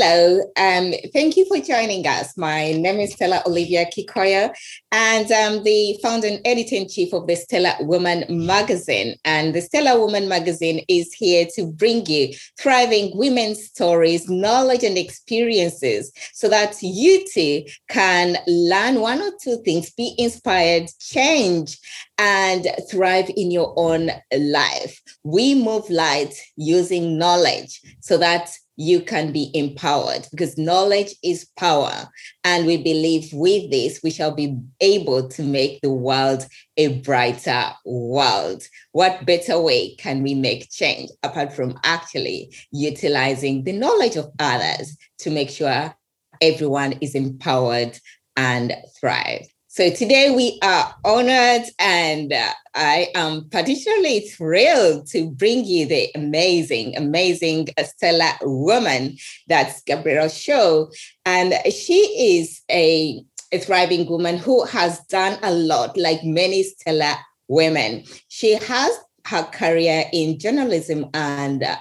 Hello, um, thank you for joining us. My name is Stella Olivia Kikoya, and I'm the founder and editor in chief of the Stellar Woman magazine. And the Stellar Woman magazine is here to bring you thriving women's stories, knowledge, and experiences so that you too can learn one or two things, be inspired, change, and thrive in your own life. We move light using knowledge so that you can be empowered because knowledge is power. And we believe with this, we shall be able to make the world a brighter world. What better way can we make change apart from actually utilizing the knowledge of others to make sure everyone is empowered and thrive? So today we are honored, and uh, I am particularly thrilled to bring you the amazing, amazing stellar woman that's Gabrielle Shaw. And she is a, a thriving woman who has done a lot, like many stellar women. She has her career in journalism and uh,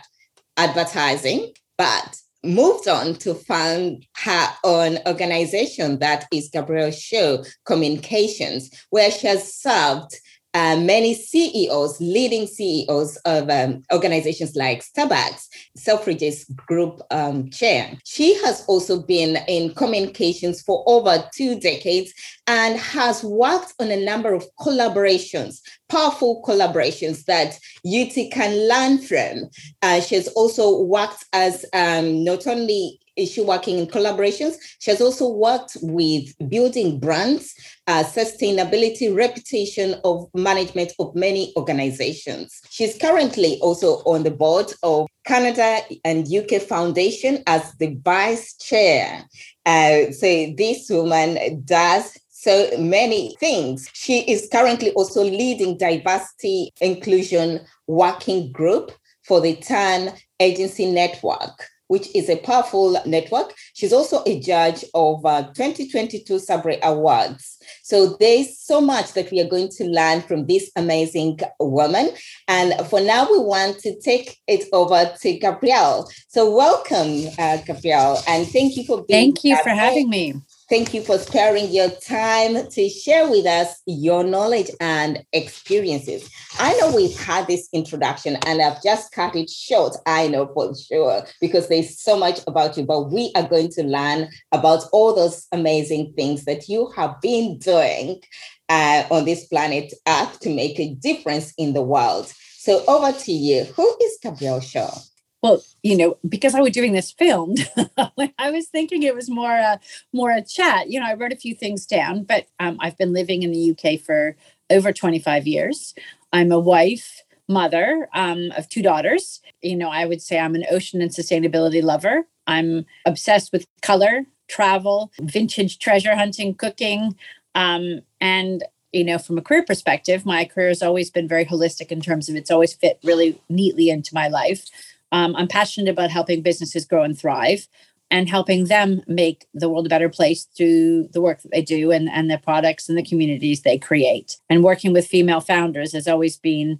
advertising, but moved on to found her own organization that is Gabrielle Shaw Communications, where she has served uh, many CEOs, leading CEOs of um, organizations like Starbucks, Selfridges Group um, chair. She has also been in communications for over two decades and has worked on a number of collaborations, powerful collaborations that UT can learn from. Uh, she has also worked as um, not only is she working in collaborations? She has also worked with building brands, uh, sustainability, reputation of management of many organizations. She's currently also on the board of Canada and UK Foundation as the vice chair. Uh, so this woman does so many things. She is currently also leading diversity inclusion working group for the TAN agency network which is a powerful network. She's also a judge of uh, 2022 Sabre Awards. So there's so much that we are going to learn from this amazing woman. And for now, we want to take it over to Gabrielle. So welcome, uh, Gabrielle, and thank you for being. Here. Thank you for having me. Thank you for sparing your time to share with us your knowledge and experiences. I know we've had this introduction and I've just cut it short, I know for sure, because there's so much about you, but we are going to learn about all those amazing things that you have been doing uh, on this planet Earth to make a difference in the world. So over to you. Who is Gabrielle Shaw? Well you know because i was doing this filmed i was thinking it was more a more a chat you know i wrote a few things down but um, i've been living in the uk for over 25 years. I'm a wife mother um, of two daughters. You know i would say i'm an ocean and sustainability lover. I'm obsessed with color travel vintage treasure hunting cooking. Um, and you know from a career perspective my career has always been very holistic in terms of it's always fit really neatly into my life um, I'm passionate about helping businesses grow and thrive and helping them make the world a better place through the work that they do and, and their products and the communities they create. And working with female founders has always been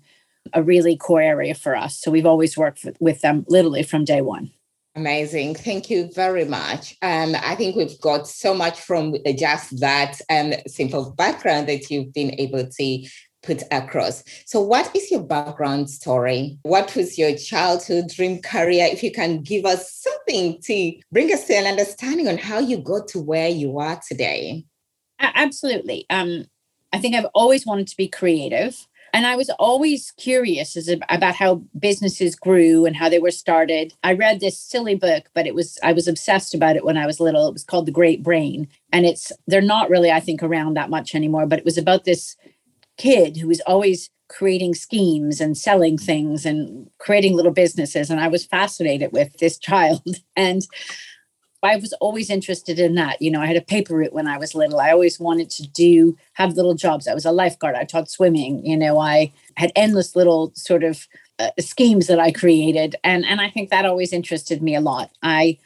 a really core area for us. So we've always worked with, with them literally from day one. Amazing. Thank you very much. And I think we've got so much from just that um, simple background that you've been able to put across. So, what is your background story? What was your childhood dream career? If you can give us something to bring us to an understanding on how you got to where you are today. Absolutely. Um, I think I've always wanted to be creative. And I was always curious as about how businesses grew and how they were started. I read this silly book, but it was I was obsessed about it when I was little. It was called The Great Brain, and it's they're not really I think around that much anymore. But it was about this kid who was always creating schemes and selling things and creating little businesses. And I was fascinated with this child. And I was always interested in that. You know, I had a paper route when I was little. I always wanted to do, have little jobs. I was a lifeguard. I taught swimming. You know, I had endless little sort of uh, schemes that I created. And, and I think that always interested me a lot. I,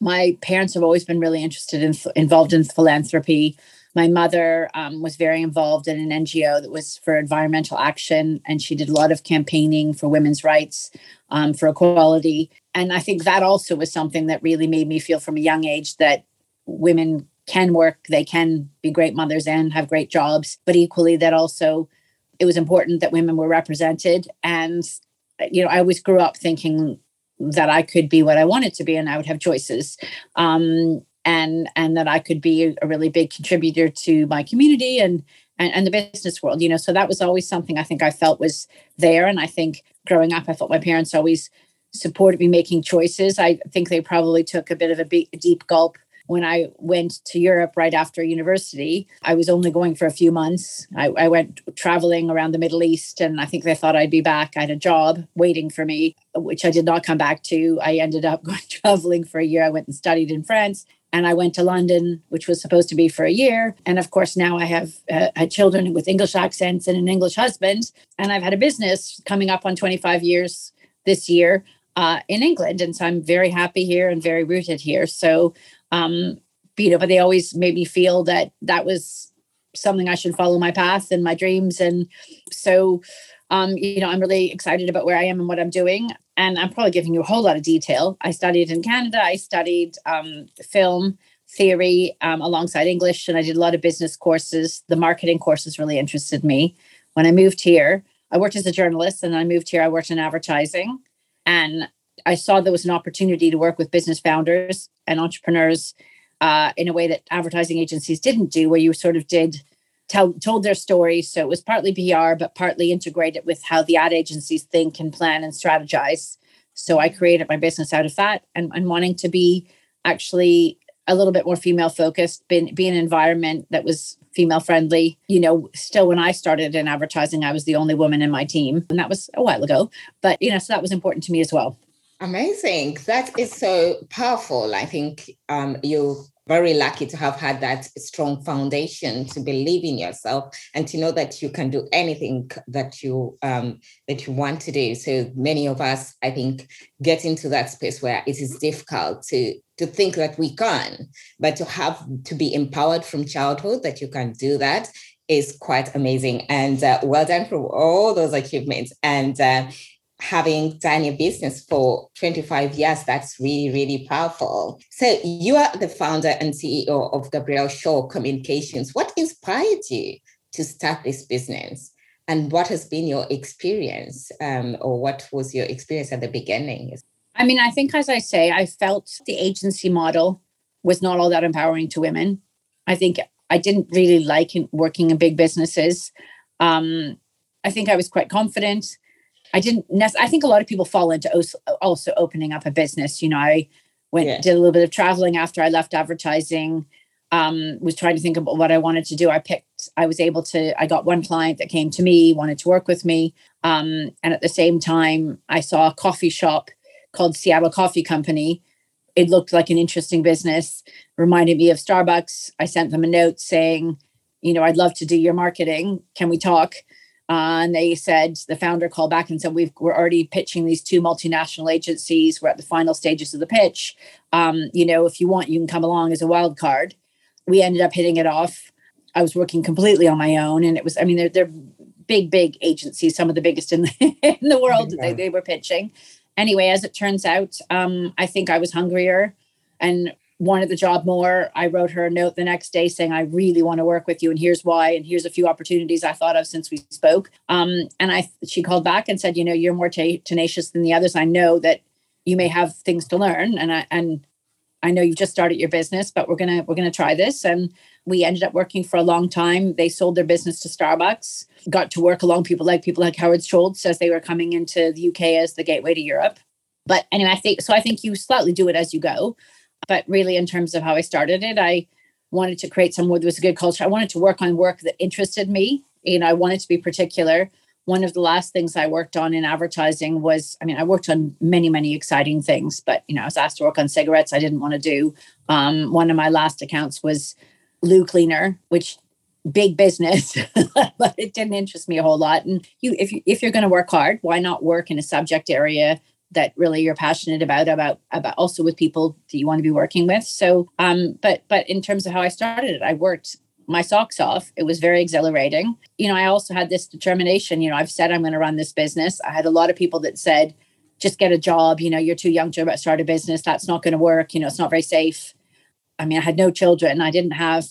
my parents have always been really interested in, involved in philanthropy my mother um, was very involved in an NGO that was for environmental action, and she did a lot of campaigning for women's rights, um, for equality. and I think that also was something that really made me feel from a young age that women can work, they can be great mothers and have great jobs, but equally that also it was important that women were represented. And, you know, I always grew up thinking that I could be what I wanted to be and I would have choices. Um, and and that I could be a really big contributor to my community and, and and the business world, you know. So that was always something I think I felt was there. And I think growing up, I felt my parents always supported me making choices. I think they probably took a bit of a, a deep gulp when I went to Europe right after university, I was only going for a few months. I, I, went traveling around the Middle East and I think they thought I'd be back. I had a job waiting for me, which I did not come back to. I ended up going traveling for a year. I went and studied in France and I went to London, which was supposed to be for a year. And of course, now I have uh, had children with English accents and an English husband. And I've had a business coming up on 25 years this year uh, in England. And so I'm very happy here and very rooted here. So um, you know, but they always made me feel that that was something I should follow my path and my dreams. And so, um, you know, I'm really excited about where I am and what I'm doing. And I'm probably giving you a whole lot of detail. I studied in Canada. I studied um, film theory um, alongside English, and I did a lot of business courses. The marketing courses really interested me. When I moved here, I worked as a journalist, and I moved here. I worked in advertising, and I saw there was an opportunity to work with business founders and entrepreneurs uh, in a way that advertising agencies didn't do, where you sort of did tell told their story. So it was partly PR, but partly integrated with how the ad agencies think and plan and strategize. So I created my business out of that and, and wanting to be actually a little bit more female focused, be, be an environment that was female friendly. You know, still when I started in advertising, I was the only woman in my team, and that was a while ago. But you know, so that was important to me as well. Amazing. That is so powerful. I think um, you're very lucky to have had that strong foundation to believe in yourself and to know that you can do anything that you um, that you want to do. So many of us, I think, get into that space where it is difficult to to think that we can, but to have to be empowered from childhood that you can do that is quite amazing. And uh, well done for all those achievements. And uh, having done your business for 25 years, that's really, really powerful. So you are the founder and CEO of Gabrielle Shaw Communications. What inspired you to start this business? And what has been your experience, um, or what was your experience at the beginning? I mean, I think, as I say, I felt the agency model was not all that empowering to women. I think I didn't really like working in big businesses. Um, I think I was quite confident. I didn't. Nec- I think a lot of people fall into also opening up a business. You know, I went yeah. did a little bit of traveling after I left advertising. Um, was trying to think about what I wanted to do. I picked. I was able to. I got one client that came to me, wanted to work with me, um, and at the same time, I saw a coffee shop called Seattle Coffee Company. It looked like an interesting business. Reminded me of Starbucks. I sent them a note saying, you know, I'd love to do your marketing. Can we talk? Uh, and they said the founder called back and said we've we're already pitching these two multinational agencies. We're at the final stages of the pitch. Um, you know, if you want, you can come along as a wild card. We ended up hitting it off. I was working completely on my own, and it was I mean they're they're big big agencies, some of the biggest in the, in the world. Yeah. They, they were pitching. Anyway, as it turns out, um, I think I was hungrier and wanted the job more. I wrote her a note the next day saying, I really want to work with you and here's why. And here's a few opportunities I thought of since we spoke. Um, and I, she called back and said, you know, you're more t- tenacious than the others. I know that you may have things to learn. And I, and I know you've just started your business, but we're to, we're to try this. And we ended up working for a long time. They sold their business to Starbucks, got to work along people like people like Howard Schultz as they were coming into the UK as the gateway to Europe. But anyway, I think so. I think you slightly do it as you go. But really, in terms of how I started it, I wanted to create somewhere that was a good culture. I wanted to work on work that interested me. You know, I wanted to be particular. One of the last things I worked on in advertising was, I mean, I worked on many, many exciting things, but you know, I was asked to work on cigarettes. I didn't want to do. Um, one of my last accounts was loo cleaner, which big business, but it didn't interest me a whole lot. And you, if you if you're going to work hard, why not work in a subject area that really you're passionate about about about also with people that you want to be working with so um but but in terms of how i started it i worked my socks off it was very exhilarating you know i also had this determination you know i've said i'm going to run this business i had a lot of people that said just get a job. You know, you're too young to start a business. That's not going to work. You know, it's not very safe. I mean, I had no children. I didn't have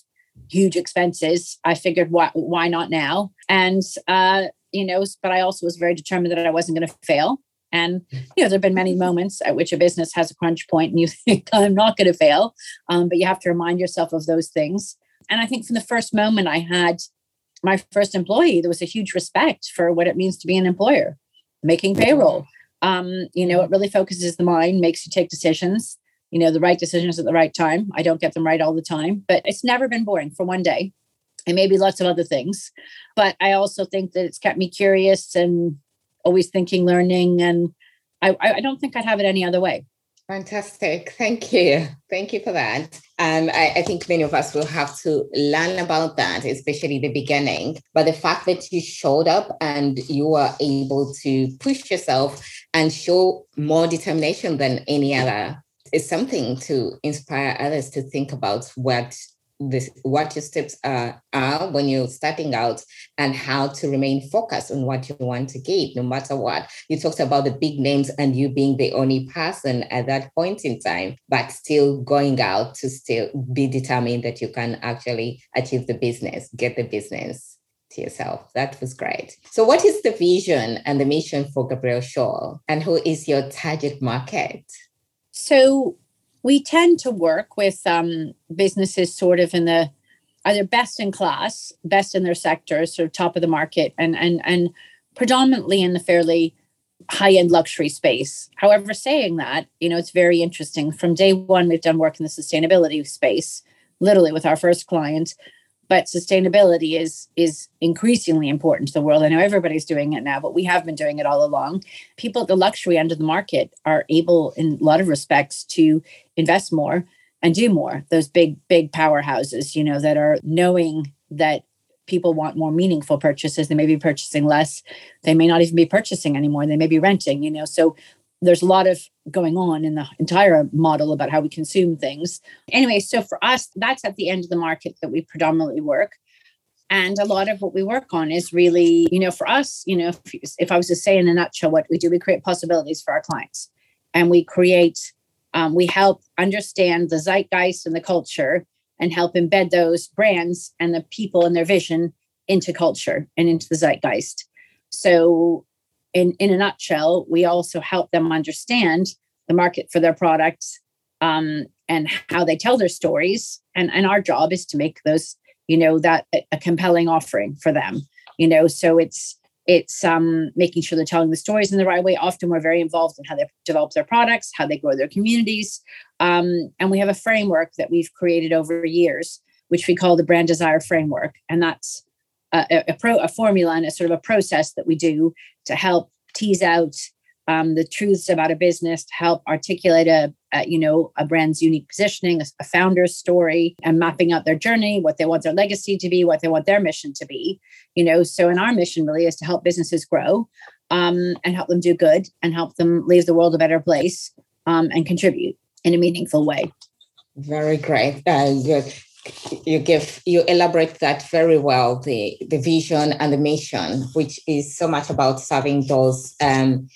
huge expenses. I figured, why, why not now? And, uh, you know, but I also was very determined that I wasn't going to fail. And, you know, there have been many moments at which a business has a crunch point and you think, I'm not going to fail. Um, but you have to remind yourself of those things. And I think from the first moment I had my first employee, there was a huge respect for what it means to be an employer, making payroll. Um, you know, it really focuses the mind, makes you take decisions, you know, the right decisions at the right time. I don't get them right all the time, but it's never been boring for one day. And maybe lots of other things. But I also think that it's kept me curious and always thinking, learning. And I, I don't think I'd have it any other way. Fantastic. Thank you. Thank you for that. Um, I, I, think many of us will have to learn about that, especially the beginning. But the fact that you showed up and you were able to push yourself and show more determination than any other is something to inspire others to think about what this what your steps are, are when you're starting out and how to remain focused on what you want to get no matter what. You talked about the big names and you being the only person at that point in time but still going out to still be determined that you can actually achieve the business get the business to yourself. That was great. So what is the vision and the mission for gabrielle shaw? And who is your target market? So we tend to work with um, businesses sort of in the either best in class, best in their sector, sort of top of the market, and and and predominantly in the fairly high end luxury space. However, saying that, you know, it's very interesting. From day one, we've done work in the sustainability space, literally with our first client but sustainability is is increasingly important to the world. I know everybody's doing it now, but we have been doing it all along. People at the luxury end of the market are able, in a lot of respects, to invest more and do more. Those big, big powerhouses, you know, that are knowing that people want more meaningful purchases. They may be purchasing less. They may not even be purchasing anymore. They may be renting, you know. So there's a lot of going on in the entire model about how we consume things. Anyway, so for us, that's at the end of the market that we predominantly work. And a lot of what we work on is really, you know, for us, you know, if, if I was to say in a nutshell what we do, we create possibilities for our clients and we create, um, we help understand the zeitgeist and the culture and help embed those brands and the people and their vision into culture and into the zeitgeist. So in, in a nutshell, we also help them understand the market for their products um, and how they tell their stories. And, and our job is to make those, you know, that a compelling offering for them. You know, so it's it's um, making sure they're telling the stories in the right way. Often we're very involved in how they develop their products, how they grow their communities. Um, and we have a framework that we've created over years, which we call the brand desire framework. And that's a, a, pro, a formula and a sort of a process that we do to help tease out um, the truths about a business to help articulate a, a, you know a brand's unique positioning a, a, founder's story and mapping out their journey what they want their legacy to be what they want their mission to be you know? So in our mission really is to help businesses grow um, and help them do good and help them leave the world a better place um, and contribute in a meaningful way. Very great. Uh, good you give you elaborate that very well the the vision and the mission which is so much about serving those um,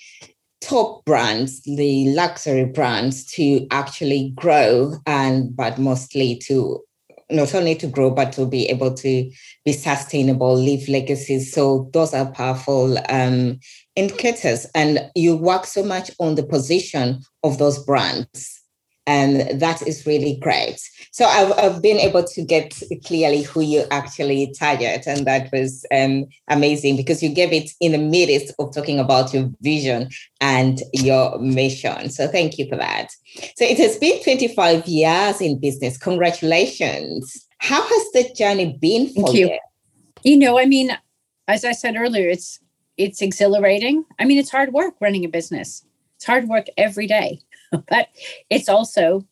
top brands the luxury brands to actually grow and but mostly to not only to grow but to be able to be sustainable leave legacies. So those are powerful um, indicators. And you work so much on the position of those brands and that is really great. So I've, I've, been able to get clearly who you actually target, and that was um, amazing because you gave it in the midst of talking about your vision and your mission. So thank you for that. So it has been 25 years in business. Congratulations. How has the journey been for you? you? You know, I mean, as I said earlier, it's it's exhilarating. I mean, it's hard work running a business. It's hard work every day but it's also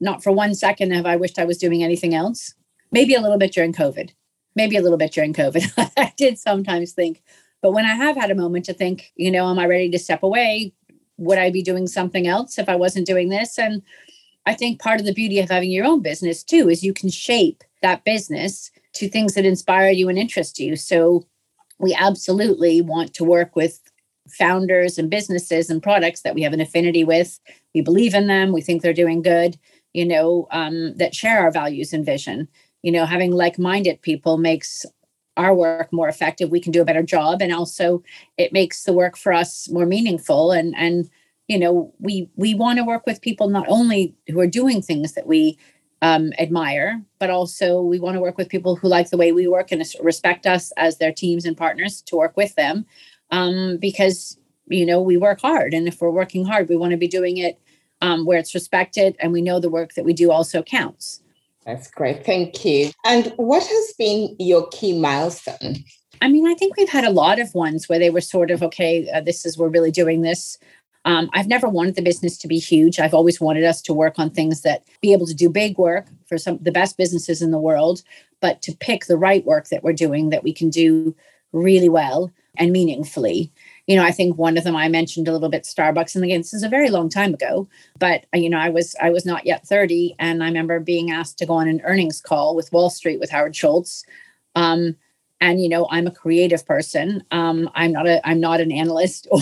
not for one second have I wished I was doing anything else. Maybe a little bit during COVID. Maybe a little bit during COVID. I did sometimes think, but when I have had a moment to think, you know, am I ready to step away? Would I be doing something else if I wasn't doing this? And I think part of the beauty of having your own business too is you can shape that business to things that inspire you and interest you. So we absolutely want to work with founders and businesses and products that we have an affinity with. We believe in them. We think they're doing good. You know, um, that share our values and vision. You know, having like-minded people makes our work more effective. We can do a better job, and also it makes the work for us more meaningful. And and you know, we we want to work with people not only who are doing things that we um, admire, but also we want to work with people who like the way we work and respect us as their teams and partners to work with them. Um, because, you know, we work hard. And if we're working hard, we want to be doing it um, where it's respected and we know the work that we do also counts. That's great. Thank you. And what has been your key milestone? I mean, I think we've had a lot of ones where they were sort of, okay, uh, this is, we're really doing this. Um, I've never wanted the business to be huge. I've always wanted us to work on things that be able to do big work for some the best businesses in the world, but to pick the right work that we're doing that we can do really well and meaningfully. You know, I think one of them I mentioned a little bit Starbucks, and again, this is a very long time ago. But uh, you know, I was I was not yet thirty, and I remember being asked to go on an earnings call with Wall Street with Howard Schultz. Um, and you know i'm a creative person um, i'm not a i'm not an analyst or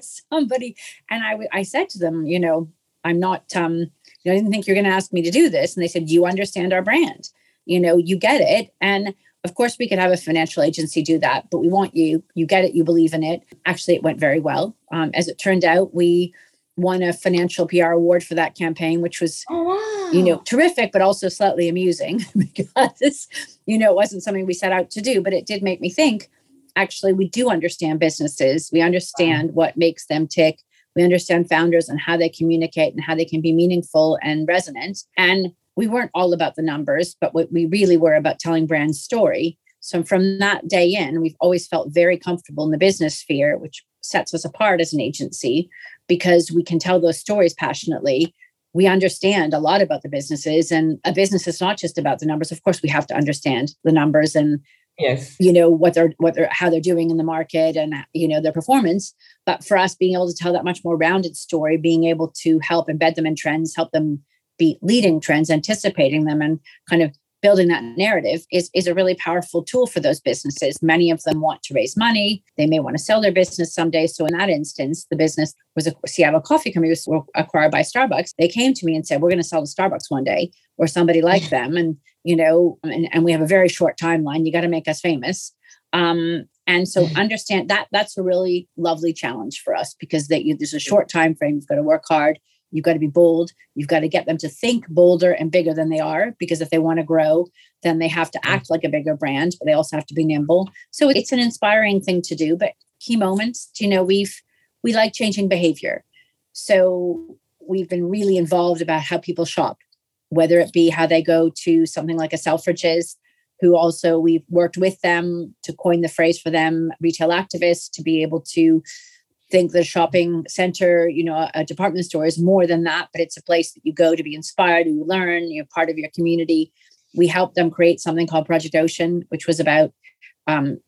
somebody and I, w- I said to them you know i'm not um you know, i didn't think you're going to ask me to do this and they said you understand our brand you know you get it and of course we could have a financial agency do that but we want you you get it you believe in it actually it went very well um, as it turned out we won a financial PR award for that campaign, which was, oh, wow. you know, terrific, but also slightly amusing because, you know, it wasn't something we set out to do, but it did make me think actually, we do understand businesses. We understand wow. what makes them tick. We understand founders and how they communicate and how they can be meaningful and resonant. And we weren't all about the numbers, but what we really were about telling brand story. So from that day in, we've always felt very comfortable in the business sphere, which sets us apart as an agency because we can tell those stories passionately. We understand a lot about the businesses and a business is not just about the numbers. Of course we have to understand the numbers and yes. you know what they're what they're how they're doing in the market and you know their performance. But for us being able to tell that much more rounded story being able to help embed them in trends help them be leading trends anticipating them and kind of building that narrative is, is a really powerful tool for those businesses. Many of them want to raise money. They may want to sell their business someday. So in that instance, the business was a Seattle Coffee Company was acquired by Starbucks. They came to me and said, "We're going to sell to Starbucks one day, or somebody like them." And you know, and, and we have a very short timeline. You got to make us famous. Um, and so understand that that's a really lovely challenge for us because that you, there's a short time frame. You've got to work hard. You've got to be bold. You've got to get them to think bolder and bigger than they are because if they want to grow, then they have to mm. act like a bigger brand, but they also have to be nimble. So it's an inspiring thing to do. But key moments, you know, we've we like changing behavior. So we've been really involved about how people shop, whether it be how they go to something like a Selfridges, who also we've worked with them to coin the phrase for them, retail activists, to be able to think the shopping center, you know, a department store is more than that, but it's a place that you go to be inspired, you learn, you're part of your community. We helped them create something called Project Ocean, which was about um,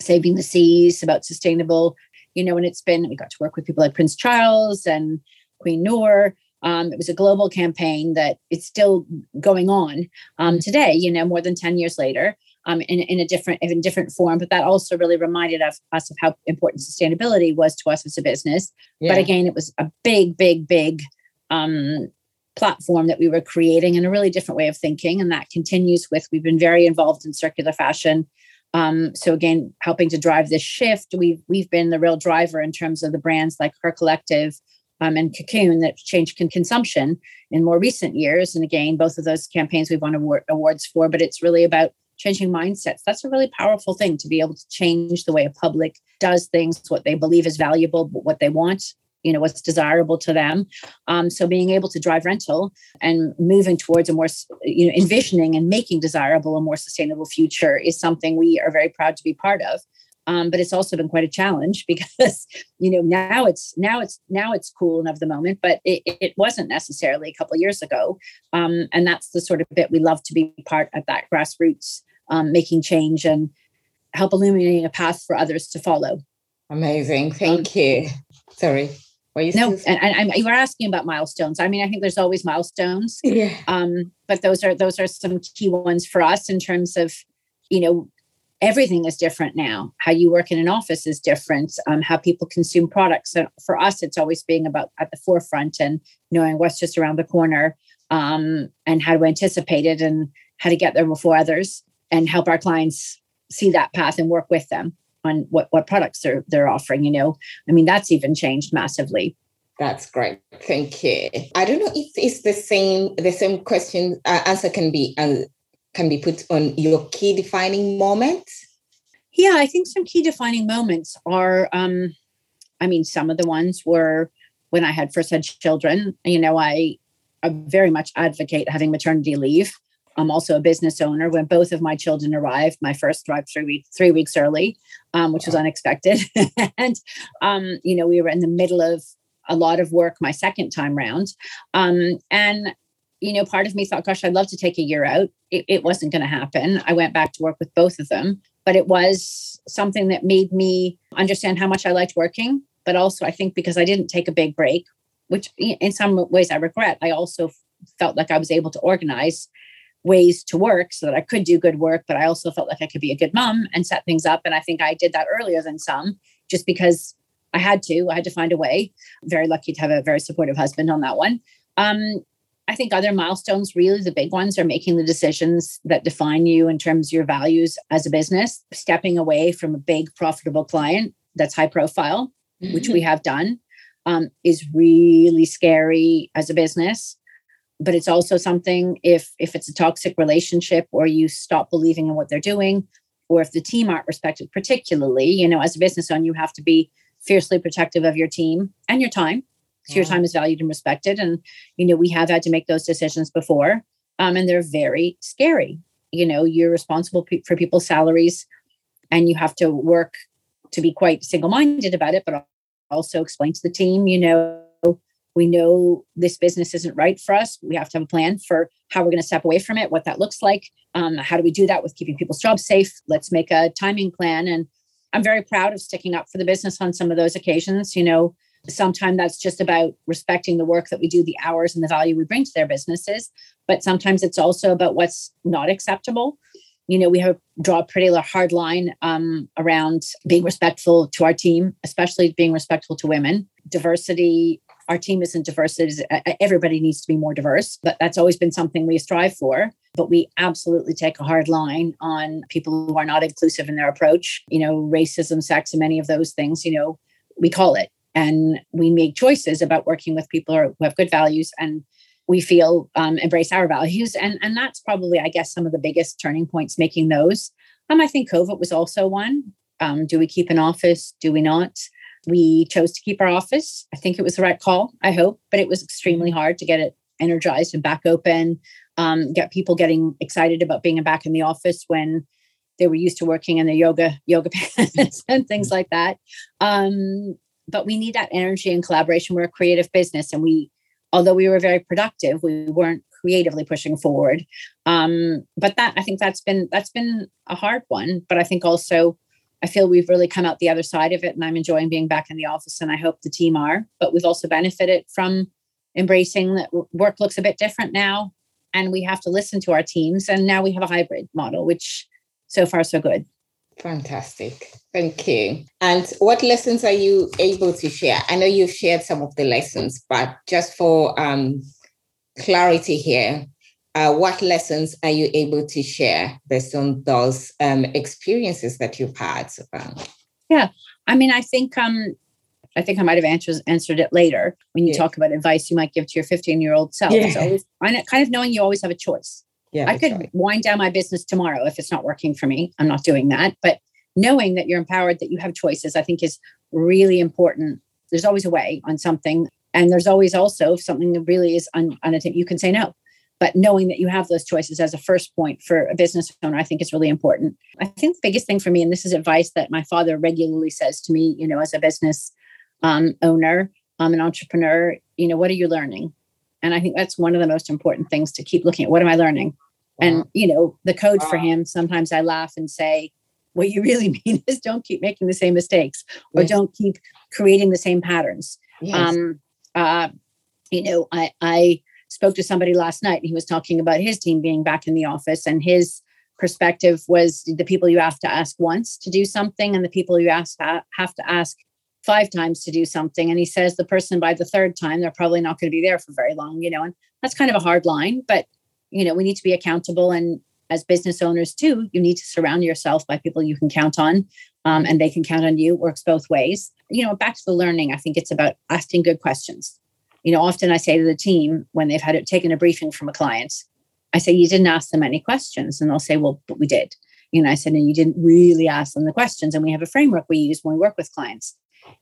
saving the seas, about sustainable, you know, and it's been, we got to work with people like Prince Charles and Queen Noor. Um, it was a global campaign that it's still going on um, today, you know, more than 10 years later um, in, in a different in a different form. But that also really reminded of us of how important sustainability was to us as a business. Yeah. But again, it was a big, big, big um, platform that we were creating and a really different way of thinking. And that continues with we've been very involved in circular fashion. Um, so again, helping to drive this shift, we've we've been the real driver in terms of the brands like HURR Collective um, and Cocoon that changed con- consumption in more recent years. And again, both of those campaigns we've won award- awards for. But it's really about changing mindsets. That's a really powerful thing to be able to change the way a public does things, what they believe is valuable, what they want, you know, what's desirable to them. Um, so being able to drive rental and moving towards a more, you know, envisioning and making desirable a more sustainable future is something we are very proud to be part of. Um, but it's also been quite a challenge because you know now it's now it's now it's cool and of the moment but it, it wasn't necessarily a couple years ago um, and that's the sort of bit we love to be part of that grassroots um, making change and help illuminating a path for others to follow. Amazing. Thank um, you. Sorry. You no, and, and, you were asking about milestones. I mean, I think there's always milestones. Yeah. Um, but those are those are some key ones for us in terms of, you know, everything is different now. How you work in an office is different. Um, how people consume products. So for us, it's always being about at the forefront and knowing what's just around the corner um, and how to anticipate it and how to get there before others and help our clients see that path and work with them on what, what products they're, they're offering. You know, I mean, that's even changed massively. That's great. Thank you. I don't know if it's the same the same question uh, answer can be uh, can be put on your key defining moment? Yeah, I think some key defining moments are, um, I mean, some of the ones were when I had first had children. You know, I, I very much advocate having maternity leave. I'm also a business owner. When both of my children arrived, my first arrived three weeks three weeks early, um, which was unexpected, and um, you know we were in the middle of a lot of work my second time round, um, and you know, part of me thought, gosh, I'd love to take a year out. It, it wasn't going to happen. I went back to work with both of them, but it was something that made me understand how much I liked working. But also, I think because I didn't take a big break, which in some ways I regret, I also felt like I was able to organize ways to work so that I could do good work, but I also felt like I could be a good mom and set things up. And I think I did that earlier than some just because I had to. I had to find a way. Very lucky to have a very supportive husband on that one. Um, I think other milestones, really the big ones, are making the decisions that define you in terms of your values as a business, stepping away from a big profitable client that's high profile, mm-hmm. which we have done, um, is really scary as a business. But it's also something if if it's a toxic relationship or you stop believing in what they're doing, or if the team aren't respected, particularly, you know, as a business owner, you have to be fiercely protective of your team and your time so your time is valued and respected. And, you know, we have had to make those decisions before. Um, and they're very scary. You know, you're responsible p- for people's salaries and you have to work to be quite single minded about it, but also explain to the team, you know, we know this business isn't right for us. We have to have a plan for how we're going to step away from it, what that looks like. Um, how do we do that with keeping people's jobs safe? Let's make a timing plan. And I'm very proud of sticking up for the business on some of those occasions. You know, Sometimes that's just about respecting the work that we do, the hours and the value we bring to their businesses. But sometimes it's also about what's not acceptable. You know, we have draw a pretty hard line um, around being respectful to our team, especially being respectful to women. Diversity, our team isn't diverse. Everybody needs to be more diverse, but that's always been something we strive for. But we absolutely take a hard line on people who are not inclusive in their approach. You know, racism, sex, and many of those things. You know, we call it and we make choices about working with people who have good values and we feel um, embrace our values and and that's probably i guess some of the biggest turning points making those um, i think covid was also one um, do we keep an office do we not we chose to keep our office i think it was the right call i hope but it was extremely hard to get it energized and back open um, get people getting excited about being back in the office when they were used to working in the yoga yoga pants and things like that um, but we need that energy and collaboration. We're a creative business, and we, although we were very productive, we weren't creatively pushing forward. Um, but that I think that's been that's been a hard one. But I think also I feel we've really come out the other side of it, and I'm enjoying being back in the office, and I hope the team are. But we've also benefited from embracing that work looks a bit different now, and we have to listen to our teams. And now we have a hybrid model, which so far so good. Fantastic. Thank you. And what lessons are you able to share? I know you've shared some of the lessons, but just for um, clarity here, uh, what lessons are you able to share based on those um, experiences that you've had? Yeah, I mean, I think um, I think I might have answered answered it later when you yeah. talk about advice you might give to your 15 year old self. Yeah. So kind of knowing you always have a choice yeah, I could right. wind down my business tomorrow if it's not working for me. I'm not doing that. But knowing that you're empowered, that you have choices, I think is really important. There's always a way on something. And there's always also if something that really is un- unattainable, you can say no. But knowing that you have those choices as a first point for a business owner, I think is really important. I think the biggest thing for me, and this is advice that my father regularly says to me, you know, as a business um, owner, I'm an entrepreneur, you know, what are you learning? And I think that's one of the most important things to keep looking at. What am I learning? Wow. And, you know, the code for him, sometimes I laugh and say, what you really mean is don't keep making the same mistakes or yes. don't keep creating the same patterns. Yes. Um, uh, you know, I, I spoke to somebody last night and he was talking about his team being back in the office and his perspective was the people you have to ask once to do something and the people you ask have to ask five times to do something. And he says the person by the third time they're probably not going to be there for very long you know and that's kind of a hard line but you know we need to be accountable. And as business owners too you need to surround yourself by people you can count on um, and they can count on you. Works both ways. You know back to the learning i think it's about asking good questions you know often i say to the team when they've had it taken a briefing from a client i say you didn't ask them any questions and they'll say well but we did you know i said and you didn't really ask them the questions and we have a framework we use when we work with clients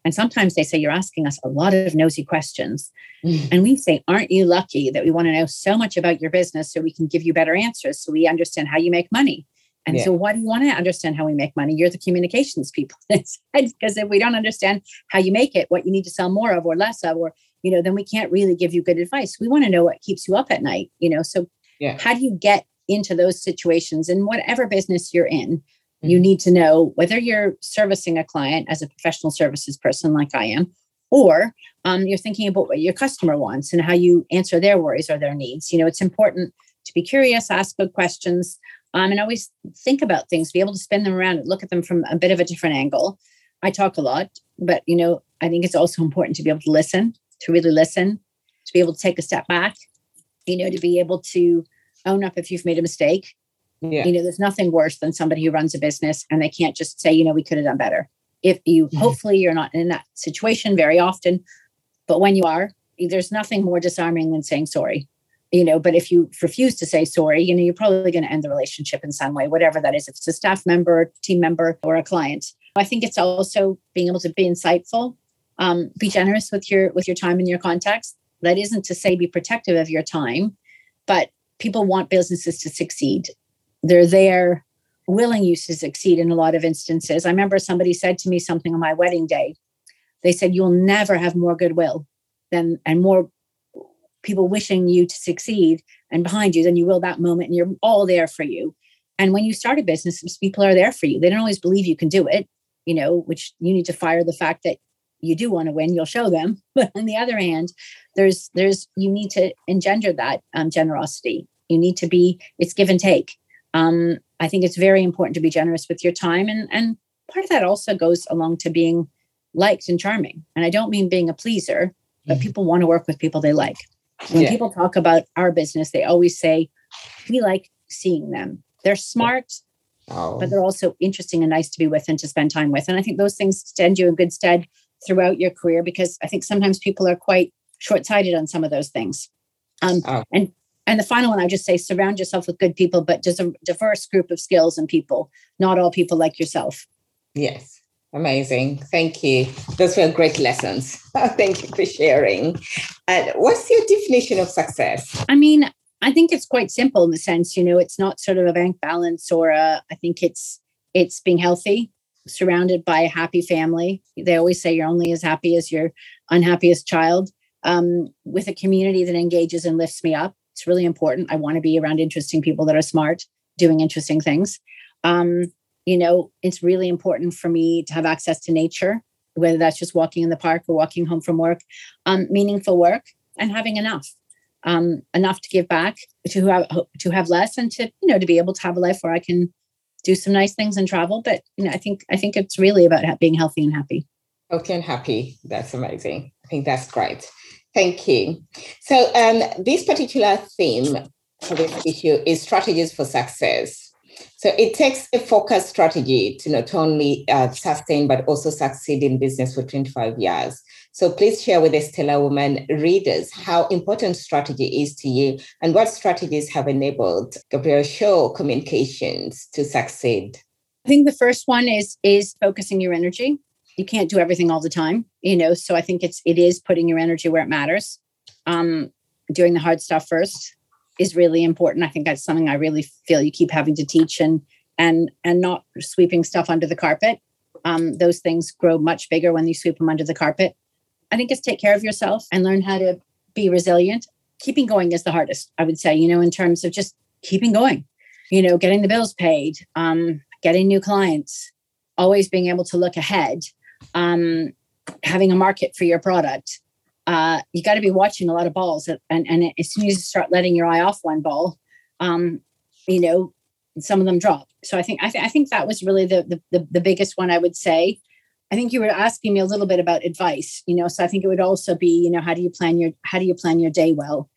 and sometimes they say, You're asking us a lot of nosy questions. Mm. And we say, Aren't you lucky that we want to know so much about your business so we can give you better answers so we understand how you make money? And yeah. so, why do you want to understand how we make money? You're the communications people. because if we don't understand how you make it, what you need to sell more of or less of, or, you know, then we can't really give you good advice. We want to know what keeps you up at night, you know? So, yeah. how do you get into those situations in whatever business you're in? You mm-hmm. need to know whether you're servicing a client as a professional services person, like I am, or um, you're thinking about what your customer wants and how you answer their worries or their needs. You know, it's important to be curious, ask good questions, um, and always think about things, be able to spin them around and look at them from a bit of a different angle. I talk a lot, but you know, I think it's also important to be able to listen, to really listen, to be able to take a step back, you know, to be able to own up if you've made a mistake yeah. You know, there's nothing worse than somebody who runs a business and they can't just say, you know, we could have done better. If you mm-hmm. hopefully you're not in that situation very often, but when you are, there's nothing more disarming than saying sorry. You know, but if you refuse to say sorry, you know, you're probably going to end the relationship in some way, whatever that is, if it's a staff member, team member, or a client. I think it's also being able to be insightful, um, be generous with your with your time and your contacts. That isn't to say be protective of your time, but people want businesses to succeed they're there willing you to succeed in a lot of instances. I remember somebody said to me something on my wedding day. They said, You'll never have more goodwill than and more people wishing you to succeed and behind you than you will that moment. And you're all there for you. And when you start a business, people are there for you. They don't always believe you can do it, you know, which you need to fire the fact that you do want to win, you'll show them. But on the other hand, there's there's you need to engender that um, generosity. You need to be it's give and take um, I think it's very important to be generous with your time. And, and part of that also goes along to being liked and charming. And I don't mean being a pleaser, but mm-hmm. people want to work with people they like. When yeah. people talk about our business, they always say, we like seeing them. They're smart, oh. but they're also interesting and nice to be with and to spend time with. And I think those things stand you in good stead throughout your career because I think sometimes people are quite short sighted on some of those things. Um, oh. And and the final one, I just say surround yourself with good people, but just a diverse group of skills and people, not all people like yourself. Yes. Amazing. Thank you. Those were great lessons. Thank you for sharing. And what's your definition of success? I mean, I think it's quite simple in the sense, you know, it's not sort of a bank balance or a, I think it's it's being healthy, surrounded by a happy family. They always say you're only as happy as your unhappiest child. Um, with a community that engages and lifts me up. It's really important. I want to be around interesting people that are smart, doing interesting things. Um, you know, it's really important for me to have access to nature, whether that's just walking in the park or walking home from work, um, meaningful work, and having enough, um, enough to give back, to have to have less, and to you know to be able to have a life where I can do some nice things and travel. But you know, I think I think it's really about being healthy and happy. Okay, and happy. That's amazing. I think that's great. Thank you. So, um, this particular theme for this issue is strategies for success. So, it takes a focused strategy to not only uh, sustain but also succeed in business for 25 years. So, please share with the Stellar Woman readers how important strategy is to you and what strategies have enabled Gabrielle Shaw Communications to succeed. I think the first one is is focusing your energy. You can't do everything all the time you know so i think it's it is putting your energy where it matters. Um doing the hard stuff first is really important. I think that's something i really feel you keep having to teach and and and not sweeping stuff under the carpet. Um those things grow much bigger when you sweep them under the carpet i think it's take care of yourself and learn how to be resilient keeping going is the hardest i would say you know in terms of just keeping going you know getting the bills paid um getting new clients always being able to look ahead um, having a market for your product. Uh, you got to be watching a lot of balls, and, and as soon as you start letting your eye off one ball, um, you know, some of them drop. So I think I, th- I think that was really the, the the biggest one I would say. I think you were asking me a little bit about advice, you know. So I think it would also be, you know, how do you plan your how do you plan your day well,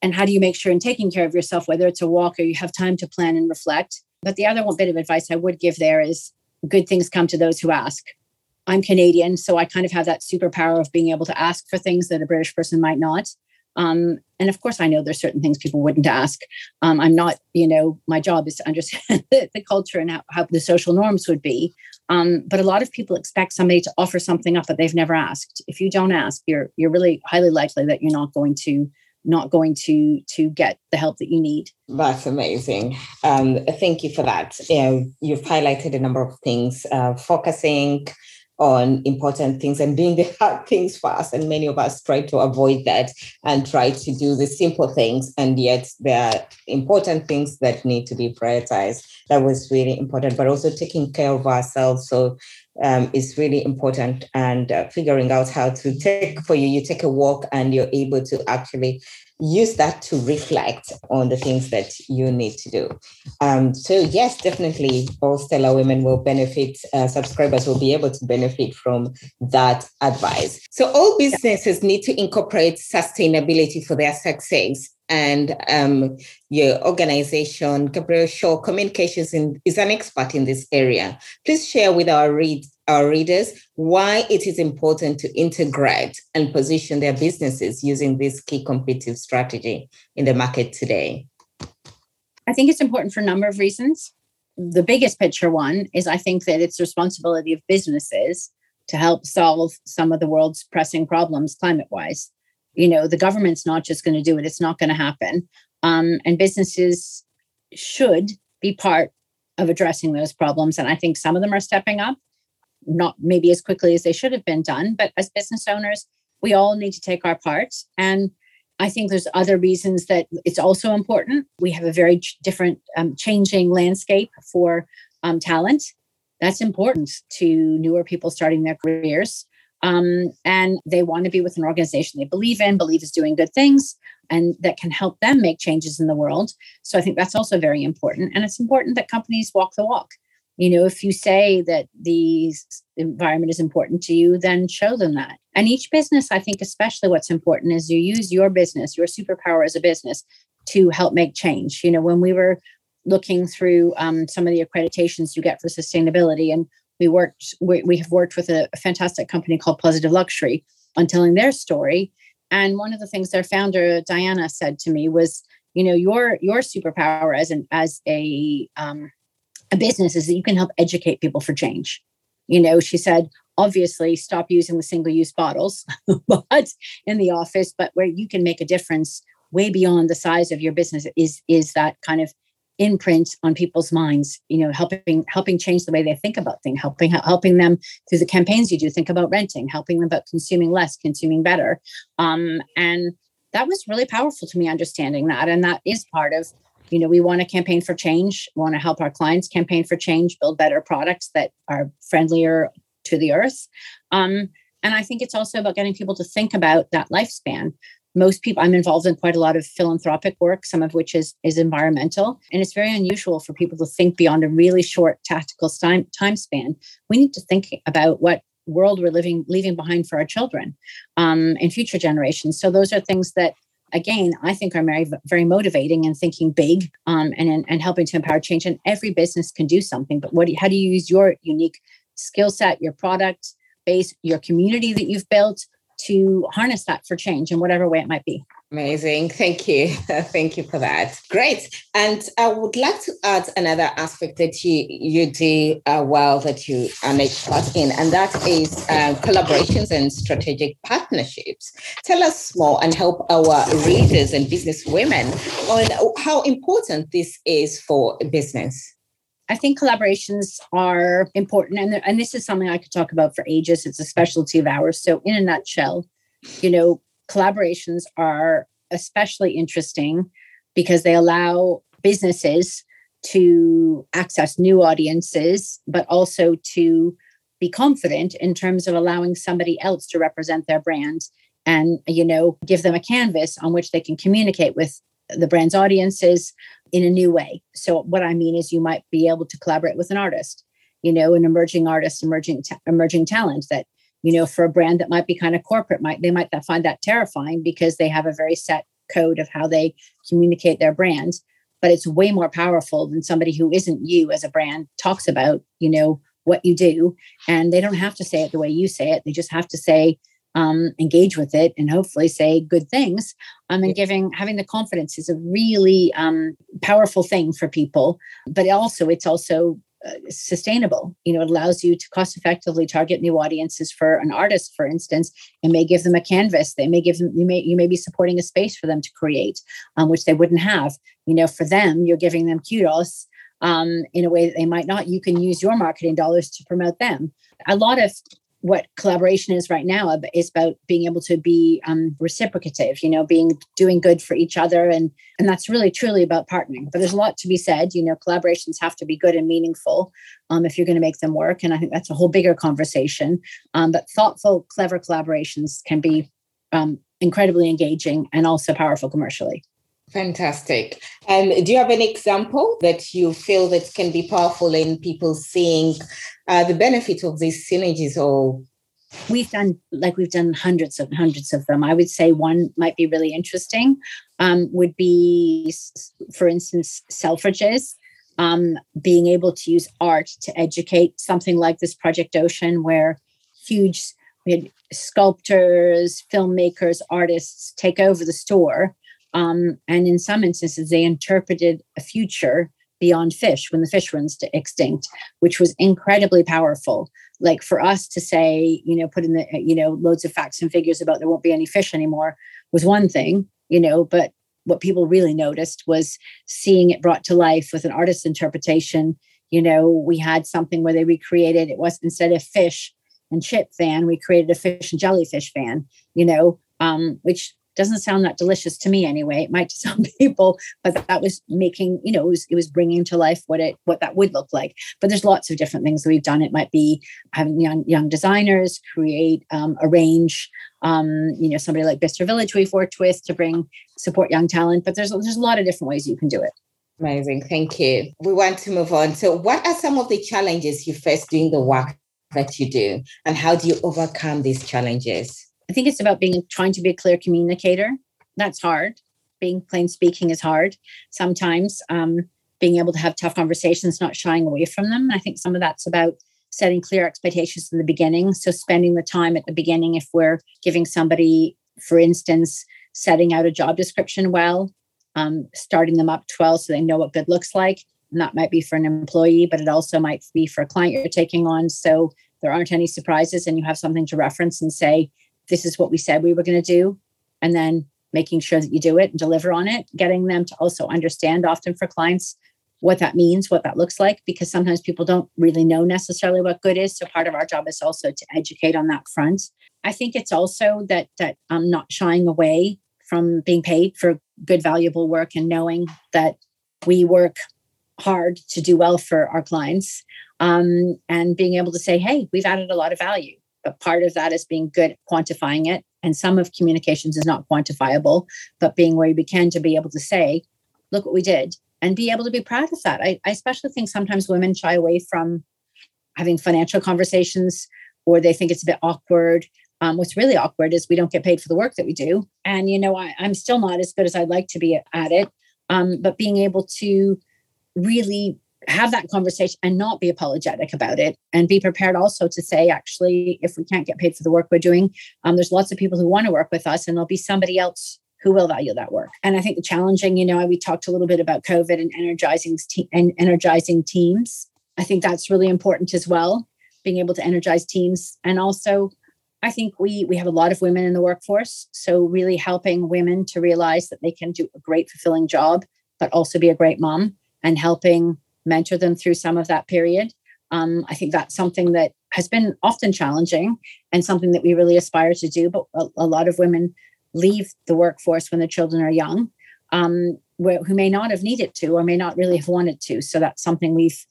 and how do you make sure in taking care of yourself, whether it's a walk or you have time to plan and reflect. But the other one bit of advice I would give there is good things come to those who ask. I'm Canadian, so I kind of have that superpower of being able to ask for things that a British person might not. Um, and of course, I know there's certain things people wouldn't ask. Um, I'm not, you know, my job is to understand the, the culture and how, how, the social norms would be. Um, but a lot of people expect somebody to offer something up that they've never asked. If you don't ask, you're you're really highly likely that you're not going to not going to to get the help that you need. That's amazing. Um, thank you for that. You know, you've highlighted a number of things, uh, focusing on important things and doing the hard things fast. And many of us try to avoid that and try to do the simple things. And yet there are important things that need to be prioritized. That was really important, but also taking care of ourselves. So um, is really important and uh, figuring out how to take for you you take a walk and you're able to actually use that to reflect on the things that you need to do. Um, so yes, definitely all Stellar women will benefit, uh, subscribers will be able to benefit from that advice. So all businesses need to incorporate sustainability for their success. And um, your organization, Gabrielle Shaw Communications, in, is an expert in this area. Please share with our read, our readers why it is important to integrate and position their businesses using this key competitive strategy in the market today? I think it's important for a number of reasons. The biggest picture one is I think that it's the responsibility of businesses to help solve some of the world's pressing problems climate wise. You know, the government's not just going to do it, it's not going to happen. Um, and businesses should be part of addressing those problems. And I think some of them are stepping up not maybe as quickly as they should have been done. But as business owners, we all need to take our parts. And I think there's other reasons that it's also important. We have a very different, um, changing landscape for um, talent. That's important to newer people starting their careers. Um, and they want to be with an organization they believe in, believe is doing good things, and that can help them make changes in the world. So I think that's also very important. And it's important that companies walk the walk you know if you say that the environment is important to you then show them that and each business i think especially what's important is you use your business your superpower as a business to help make change you know when we were looking through um, some of the accreditations you get for sustainability and we worked we, we have worked with a, fantastic company called positive luxury on telling their story and one of the things their founder diana said to me was you know your your superpower as an as a um, a business is that you can help educate people for change. You know, she said, obviously stop using the single use bottles, but in the office, but where you can make a difference way beyond the size of your business is is that kind of imprint on people's minds you know helping helping change the way they think about things helping helping them through the campaigns you do think about renting helping them about consuming less consuming better. Um, and that was really powerful to me understanding that. And that is part of you know we want to campaign for change we want to help our clients campaign for change build better products that are friendlier to the earth. Um, and i think it's also about getting people to think about that lifespan most people i'm involved in quite a lot of philanthropic work some of which is is environmental and it's very unusual for people to think beyond a really short tactical time, time span we need to think about what world we're living leaving behind for our children um, and future generations so those are things that again, I think are very, very motivating and thinking big um, and, and helping to empower change. And every business can do something, but what how do you use your unique skill set, your product base, your community that you've built to harness that for change in whatever way it might be? Amazing. Thank you. Thank you for that. Great. And I would like to add another aspect that you, you do uh, well that you are an expert in, and that is uh, collaborations and strategic partnerships. Tell us more and help our readers and business women on how important this is for business. I think collaborations are important. And, and this is something I could talk about for ages. It's a specialty of ours. So, in a nutshell, you know, collaborations are especially interesting because they allow businesses to access new audiences, but also to be confident in terms of allowing somebody else to represent their brand and you know give them a canvas on which they can communicate with the brand's audiences in a new way. So what I mean is you might be able to collaborate with an artist, you know, an emerging artist, emerging ta- emerging talent that you know for a brand that might be kind of corporate might they might find that terrifying because they have a very set code of how they communicate their brand. But it's way more powerful than somebody who isn't you as a brand talks about you know what you do. And they don't have to say it the way you say it. They just have to say um, engage with it and hopefully say good things um, and giving having the confidence is a really um, powerful thing for people but also it's also uh, sustainable. You know it allows you to cost effectively target new audiences for an artist for instance. It may give them a canvas. They may give them you may you may be supporting a space for them to create um, which they wouldn't have. You know for them you're giving them kudos um, in a way that they might not. You can use your marketing dollars to promote them. A lot of what collaboration is right now is about being able to be um, reciprocative you know being doing good for each other and and that's really truly about partnering. But there's a lot to be said you know collaborations have to be good and meaningful um, if you're going to make them work and i think that's a whole bigger conversation. Um, but thoughtful clever collaborations can be um, incredibly engaging and also powerful commercially Fantastic. And do you have an example that you feel that can be powerful in people seeing uh, the benefit of these synergies or we've done like we've done hundreds and hundreds of them i would say one might be really interesting um, would be for instance selfridges um, being able to use art to educate something like this project ocean where huge we had sculptors filmmakers artists take over the store um, and in some instances, they interpreted a future beyond fish when the fish runs to extinct, which was incredibly powerful. Like for us to say, you know, put in the, you know, loads of facts and figures about there won't be any fish anymore was one thing, you know, but what people really noticed was seeing it brought to life with an artist's interpretation. You know, we had something where they recreated it was instead of fish and chip fan, we created a fish and jellyfish fan, you know, um, which doesn't sound that delicious to me anyway. It might to some people but that was making you know it was, it was bringing to life what it what that would look like. But there's lots of different things that we've done. It might be having young young designers create um, arrange um, you know somebody like Bicester Village we've worked with to bring support young talent but there's there's a lot of different ways you can do it. Amazing. Thank you. We want to move on. So what are some of the challenges you face doing the work that you do? And how do you overcome these challenges I think it's about being trying to be a clear communicator. That's hard. Being plain speaking is hard sometimes. Um, being able to have tough conversations, not shying away from them. I think some of that's about setting clear expectations in the beginning. So spending the time at the beginning, if we're giving somebody, for instance, setting out a job description well, um, starting them up well so they know what good looks like. And that might be for an employee, but it also might be for a client you're taking on. So there aren't any surprises and you have something to reference and say, this is what we said we were going to do. And then making sure that you do it and deliver on it getting them to also understand often for clients what that means what that looks like because sometimes people don't really know necessarily what good is. So part of our job is also to educate on that front. I think it's also that that i'm not shying away from being paid for good valuable work and knowing that we work hard to do well for our clients um, and being able to say hey we've added a lot of value but part of that is being good at quantifying it. And some of communications is not quantifiable, but being where we can to be able to say, look what we did and be able to be proud of that. I, I especially think sometimes women shy away from having financial conversations or they think it's a bit awkward. Um, what's really awkward is we don't get paid for the work that we do. And, you know, I, am still not as good as I'd like to be at it. Um, but being able to really have that conversation and not be apologetic about it and be prepared also to say actually if we can't get paid for the work we're doing um, there's lots of people who want to work with us and there'll be somebody else who will value that work. And i think the challenging you know we talked a little bit about covid and energizing te- and energizing teams. I think that's really important as well being able to energize teams. And also i think we we have a lot of women in the workforce so really helping women to realize that they can do a great fulfilling job but also be a great mom and helping mentor them through some of that period. Um, I think that's something that has been often challenging and something that we really aspire to do. But a, a lot of women leave the workforce when their children are young, um, wh- who may not have needed to or may not really have wanted to. So that's something we've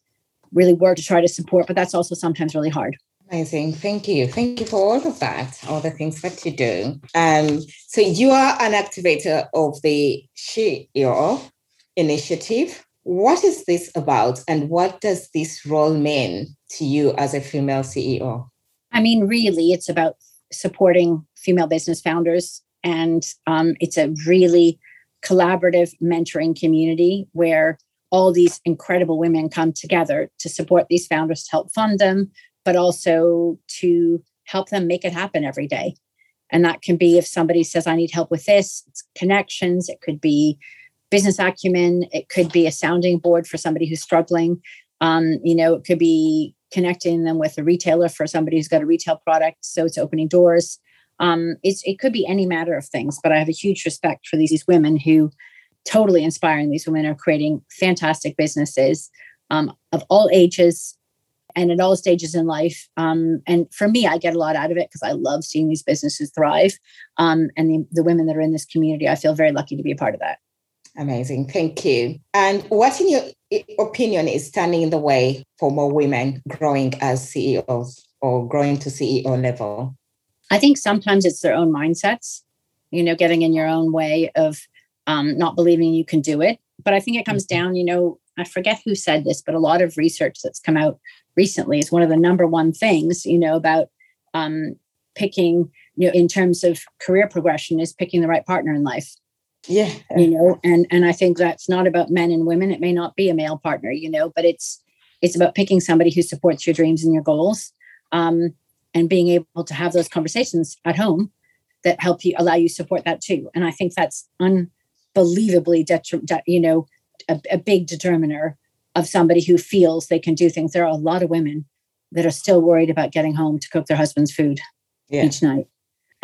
really worked to try to support, but that's also sometimes really hard. Amazing. Thank you. Thank you for all of that, all the things that you do. Um, so you are an activator of the She initiative. What is this about, and what does this role mean to you as a female CEO? I mean, really, it's about supporting female business founders, and um, it's a really collaborative mentoring community where all these incredible women come together to support these founders to help fund them, but also to help them make it happen every day. And that can be if somebody says, I need help with this, it's connections, it could be business acumen, it could be a sounding board for somebody who's struggling. Um, you know, it could be connecting them with a retailer for somebody who's got a retail product. So it's opening doors. Um, it's, it could be any matter of things, but I have a huge respect for these, these women who totally inspiring. These women are creating fantastic businesses um, of all ages, and at all stages in life. Um, and for me, I get a lot out of it because I love seeing these businesses thrive. Um, and the, the women that are in this community, I feel very lucky to be a part of that. Amazing. Thank you. And what, in your opinion, is standing in the way for more women growing as CEOs or growing to CEO level? I think sometimes it's their own mindsets, you know, getting in your own way of um, not believing you can do it. But I think it comes mm-hmm. down, you know, I forget who said this, but a lot of research that's come out recently is one of the number one things, you know, about um, picking, you know, in terms of career progression is picking the right partner in life. Yeah. You know, and and I think that's not about men and women. It may not be a male partner, you know, but it's it's about picking somebody who supports your dreams and your goals. Um, and being able to have those conversations at home that help you allow you support that too. And I think that's unbelievably detri- you know, a, a big determiner of somebody who feels they can do things. There are a lot of women that are still worried about getting home to cook their husband's food yeah. each night.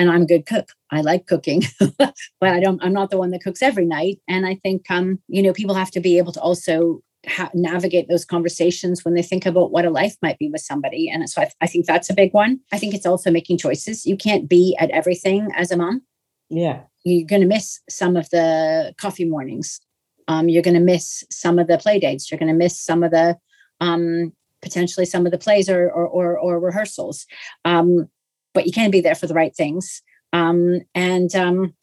And I'm a good cook. I like cooking, but I don't. I'm not the one that cooks every night. And I think, um, you know, people have to be able to also ha- navigate those conversations when they think about what a life might be with somebody. And so I, I think that's a big one. I think it's also making choices. You can't be at everything as a mom. Yeah, you're going to miss some of the coffee mornings um, you're going to miss some of the play dates. You're going to miss some of the um, potentially some of the plays or or, or, or rehearsals. Um, but you can be there for the right things. Um, and um,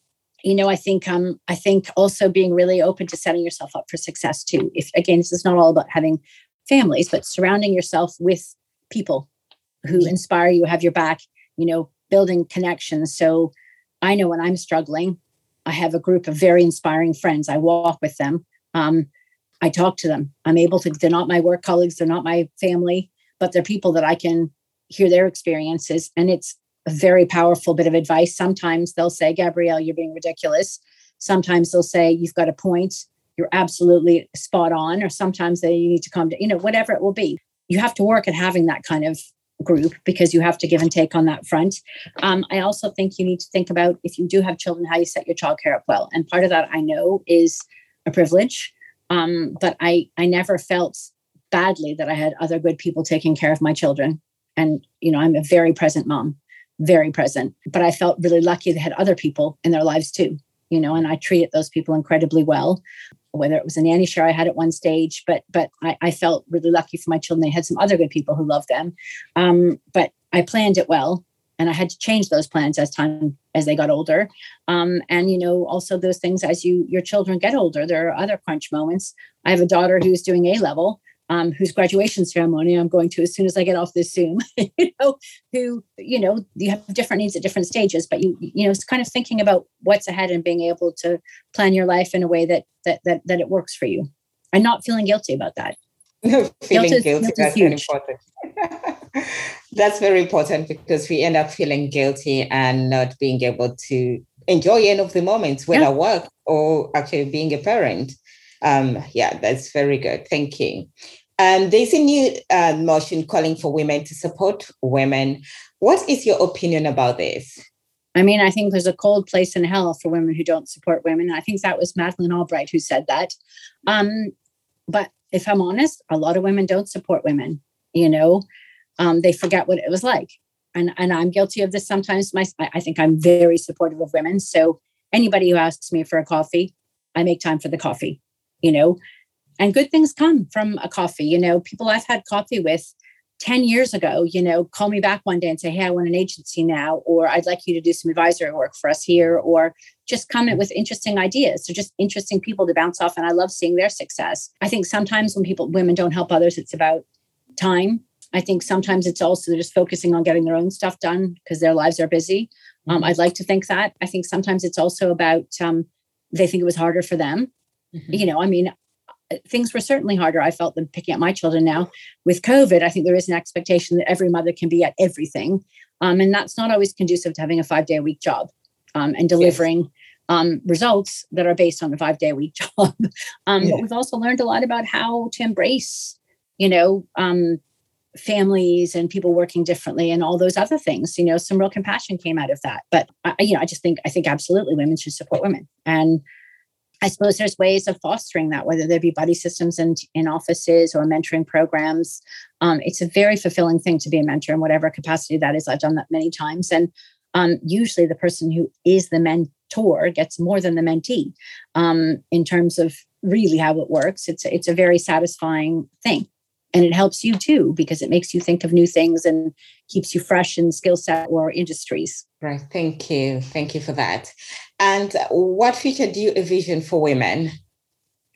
you know, I think um, I think also being really open to setting yourself up for success too. If again, this is not all about having families, but surrounding yourself with people who inspire you, have your back. You know, building connections. So I know when I'm struggling, I have a group of very inspiring friends. I walk with them. Um, I talk to them. I'm able to, they're not my work colleagues, they're not my family, but they're people that I can hear their experiences. And it's a very powerful bit of advice. Sometimes they'll say, Gabrielle, you're being ridiculous. Sometimes they'll say, you've got a point. You're absolutely spot on. Or sometimes they you need to come to, you know, whatever it will be. You have to work at having that kind of group because you have to give and take on that front. Um, I also think you need to think about if you do have children, how you set your childcare up well. And part of that I know is a privilege, um, but I I never felt badly that I had other good people taking care of my children. And you know, I'm a very present mom, very present. But I felt really lucky they had other people in their lives too. You know, and I treated those people incredibly well whether it was a nanny share I had at one stage, but but I, I, felt really lucky for my children. They had some other good people who loved them, um, but I planned it well, and I had to change those plans as time as they got older. Um, and you know, also those things as you your children get older, there are other crunch moments. I have a daughter who's doing A level, um, whose graduation ceremony I'm going to as soon as I get off this Zoom. you know, who you know you have different needs at different stages, but you you know it's kind of thinking about what's ahead and being able to plan your life in a way that that that that it works for you, and not feeling guilty about that. No, feeling guilty, guilty that's very important. that's very important because we end up feeling guilty and not being able to enjoy any of the moments when yeah. I work or actually being a parent. Um, yeah, that's very good. Thank you. Um, there's a new uh, motion calling for women to support women. What is your opinion about this? I mean, I think there's a cold place in hell for women who don't support women. I think that was Madeleine Albright who said that. Um, but if I'm honest, a lot of women don't support women. You know, um, they forget what it was like, and and I'm guilty of this sometimes. My I think I'm very supportive of women. So anybody who asks me for a coffee, I make time for the coffee. You know, and good things come from a coffee you know people i've had coffee with 10 years ago, you know, call me back one day and say, Hey, I want an agency now, or I'd like you to do some advisory work for us here, or just come in with interesting ideas. So just interesting people to bounce off. And I love seeing their success. I think sometimes when people, women don't help others, it's about time. I think sometimes it's also they're just focusing on getting their own stuff done because their lives are busy. Um, mm-hmm. I'd like to think that. I think sometimes it's also about um, they think it was harder for them. Mm-hmm. You know, I mean, things were certainly harder. I felt than picking up my children now. With COVID, I think there is an expectation that every mother can be at everything. Um, and that's not always conducive to having a five day a week job um, and delivering yes. um, results that are based on a five day a week job. Um, yeah. But we've also learned a lot about how to embrace, you know, um, families and people working differently and all those other things you know some real compassion came out of that but I, you know i just think i think absolutely women should support women and I suppose there's ways of fostering that, whether there be buddy systems in, in offices or mentoring programs. Um, it's a very fulfilling thing to be a mentor in whatever capacity that is. I've done that many times. And um, usually the person who is the mentor gets more than the mentee um, in terms of really how it works. It's, it's a very satisfying thing. And it helps you too, because it makes you think of new things and keeps you fresh in skill set or industries. Right. Thank you. Thank you for that. And what future do you envision for women?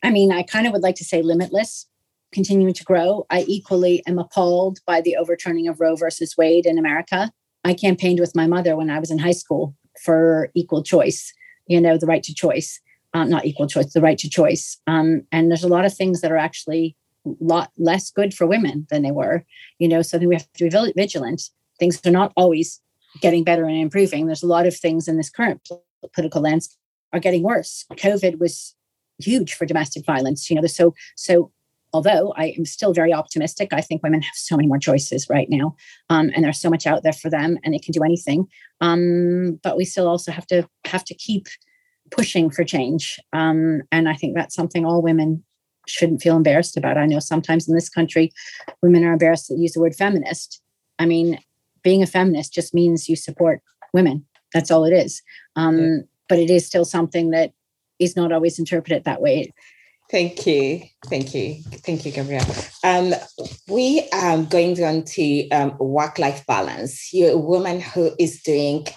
I mean, I kind of would like to say limitless, continuing to grow. I equally am appalled by the overturning of Roe versus Wade in America. I campaigned with my mother when I was in high school for equal choice, you know, the right to choice, um, not equal choice, the right to choice. Um, and there's a lot of things that are actually a lot less good for women than they were, you know, so we have to be vigilant. Things are not always getting better and improving. There's a lot of things in this current political landscape are getting worse. COVID was huge for domestic violence. You know, so so although I am still very optimistic, I think women have so many more choices right now, um, and there's so much out there for them, and it can do anything. Um, but we still also have to have to keep pushing for change, um, and I think that's something all women shouldn't feel embarrassed about. I know sometimes in this country, women are embarrassed to use the word feminist. I mean, being a feminist just means you support women that's all it is. Um, yeah. But it is still something that is not always interpreted that way. Thank you. Thank you. Thank you, Gabrielle. Um, we are going on to um, work life balance. You're a woman who is doing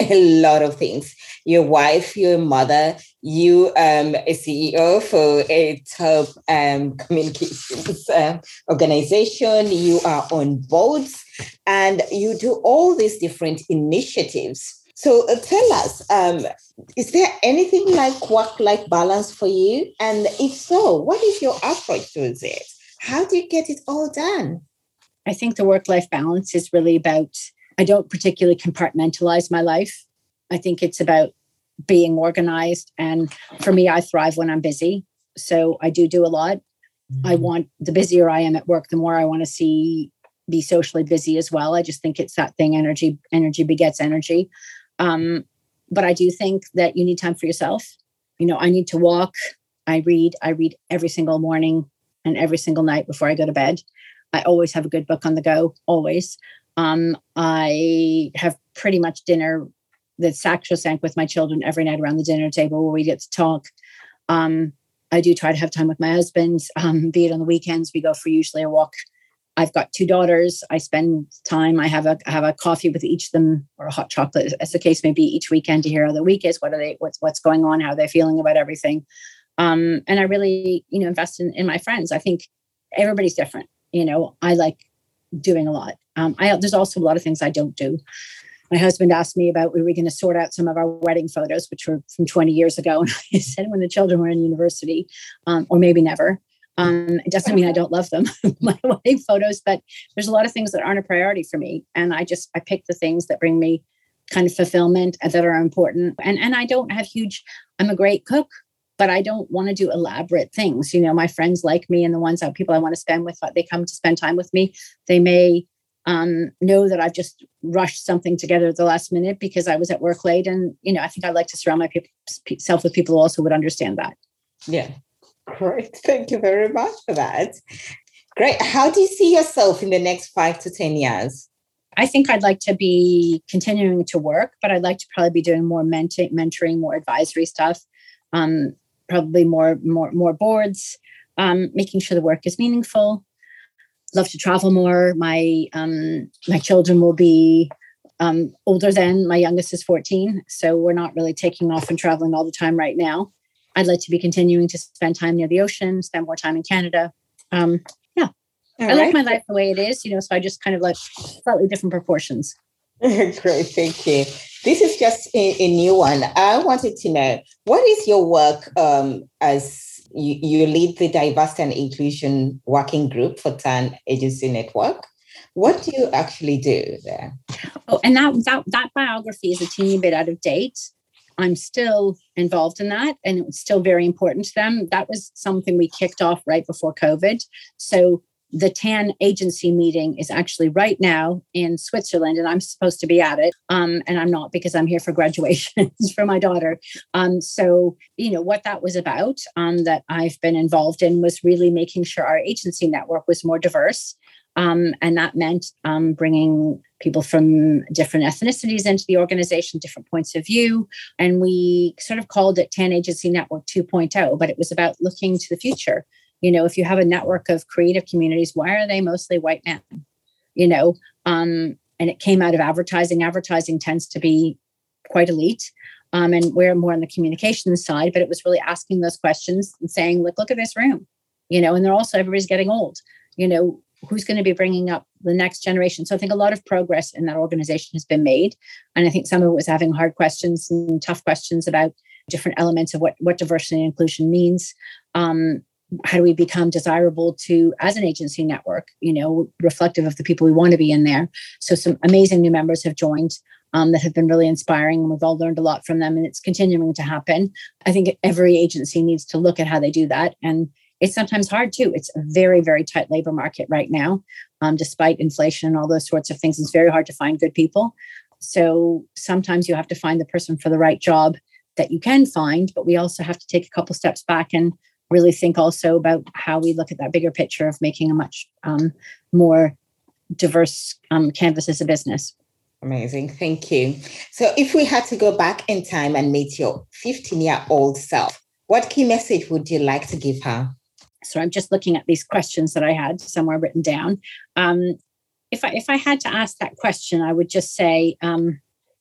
a lot of things. Your wife, your mother, you um, a CEO for a top um, communications um, organization. You are on boards, and you do all these different initiatives so uh, tell us, um, is there anything like work-life balance for you? And if so, what is your approach towards it? How do you get it all done? I think the work-life balance is really about, I don't particularly compartmentalize my life. I think it's about being organized. And for me, I thrive when I'm busy. So I do do a lot. Mm-hmm. I want the busier I am at work, the more I want to see be socially busy as well. I just think it's that thing energy, energy begets energy. Um, but I do think that you need time for yourself. You know, I need to walk. I read. I read every single morning and every single night before I go to bed. I always have a good book on the go, always. Um, I have pretty much dinner that's sacrosanct with my children every night around the dinner table where we get to talk. Um, I do try to have time with my husband, um, be it on the weekends. We go for usually a walk I've got two daughters. I spend time. I have a I have a coffee with each of them, or a hot chocolate, as the case may be, each weekend to hear how the week is. What are they? What's what's going on? How they're feeling about everything. Um, and I really, you know, invest in, in my friends. I think everybody's different. You know, I like doing a lot. Um, I there's also a lot of things I don't do. My husband asked me about we were going to sort out some of our wedding photos, which were from 20 years ago, and I said when the children were in university, um, or maybe never. Um, it doesn't mean I don't love them, my wedding photos, but there's a lot of things that aren't a priority for me. And I just, I pick the things that bring me kind of fulfillment that are important. And, and I don't have huge, I'm a great cook, but I don't want to do elaborate things. You know, my friends like me and the ones that people I want to spend with, they come to spend time with me. They may um, know that I've just rushed something together at the last minute because I was at work late. And, you know, I think I like to surround myself with people who also would understand that. Yeah. Great. Thank you very much for that. Great. How do you see yourself in the next five to 10 years? I think I'd like to be continuing to work, but I'd like to probably be doing more mentoring, mentoring more advisory stuff, um, probably more, more, more boards, um, making sure the work is meaningful. love to travel more. My um, my children will be um, older than my youngest is 14, so we're not really taking off and traveling all the time right now. I'd like to be continuing to spend time near the ocean, spend more time in Canada. Um, yeah, all I right. like my life the way it is, you know. So I just kind of like slightly different proportions. Great, thank you. This is just a, a, new one. I wanted to know what is your work um, as you, you lead the diversity and inclusion working group for TAN Agency Network. What do you actually do there? Oh, and that that that biography is a teeny bit out of date. I'm still involved in that, and it was still very important to them. That was something we kicked off right before COVID. So the TAN agency meeting is actually right now in Switzerland, and I'm supposed to be at it. Um, and I'm not because I'm here for graduation for my daughter. Um, so, you know, what that was about um, that I've been involved in was really making sure our agency network was more diverse. Um, and that meant um, bringing people from different ethnicities into the organization, different points of view. And we sort of called it TAN Agency Network 2.0, but it was about looking to the future you know if you have a network of creative communities why are they mostly white men? You know um, and it came out of advertising. Advertising tends to be quite elite um, and we're more on the communication side but it was really asking those questions and saying look look at this room you know and they're also everybody's getting old you know who's going to be bringing up the next generation? So i think a lot of progress in that organization has been made and i think some of it was having hard questions and tough questions about different elements of what what diversity and inclusion means um, how do we become desirable to as an agency network you know reflective of the people we want to be in there. So some amazing new members have joined um, that have been really inspiring and we've all learned a lot from them and it's continuing to happen. I think every agency needs to look at how they do that and it's sometimes hard too. It's a very very tight labor market right now um, despite inflation and all those sorts of things. It's very hard to find good people. So sometimes you have to find the person for the right job that you can find but we also have to take a couple steps back and really think also about how we look at that bigger picture of making a much um, more diverse um, canvas as a business. Amazing. Thank you. So, if we had to go back in time and meet your 15 year old self, what key message would you like to give her? So, I'm just looking at these questions that I had somewhere written down. Um, if I if I had to ask that question, I would just say um,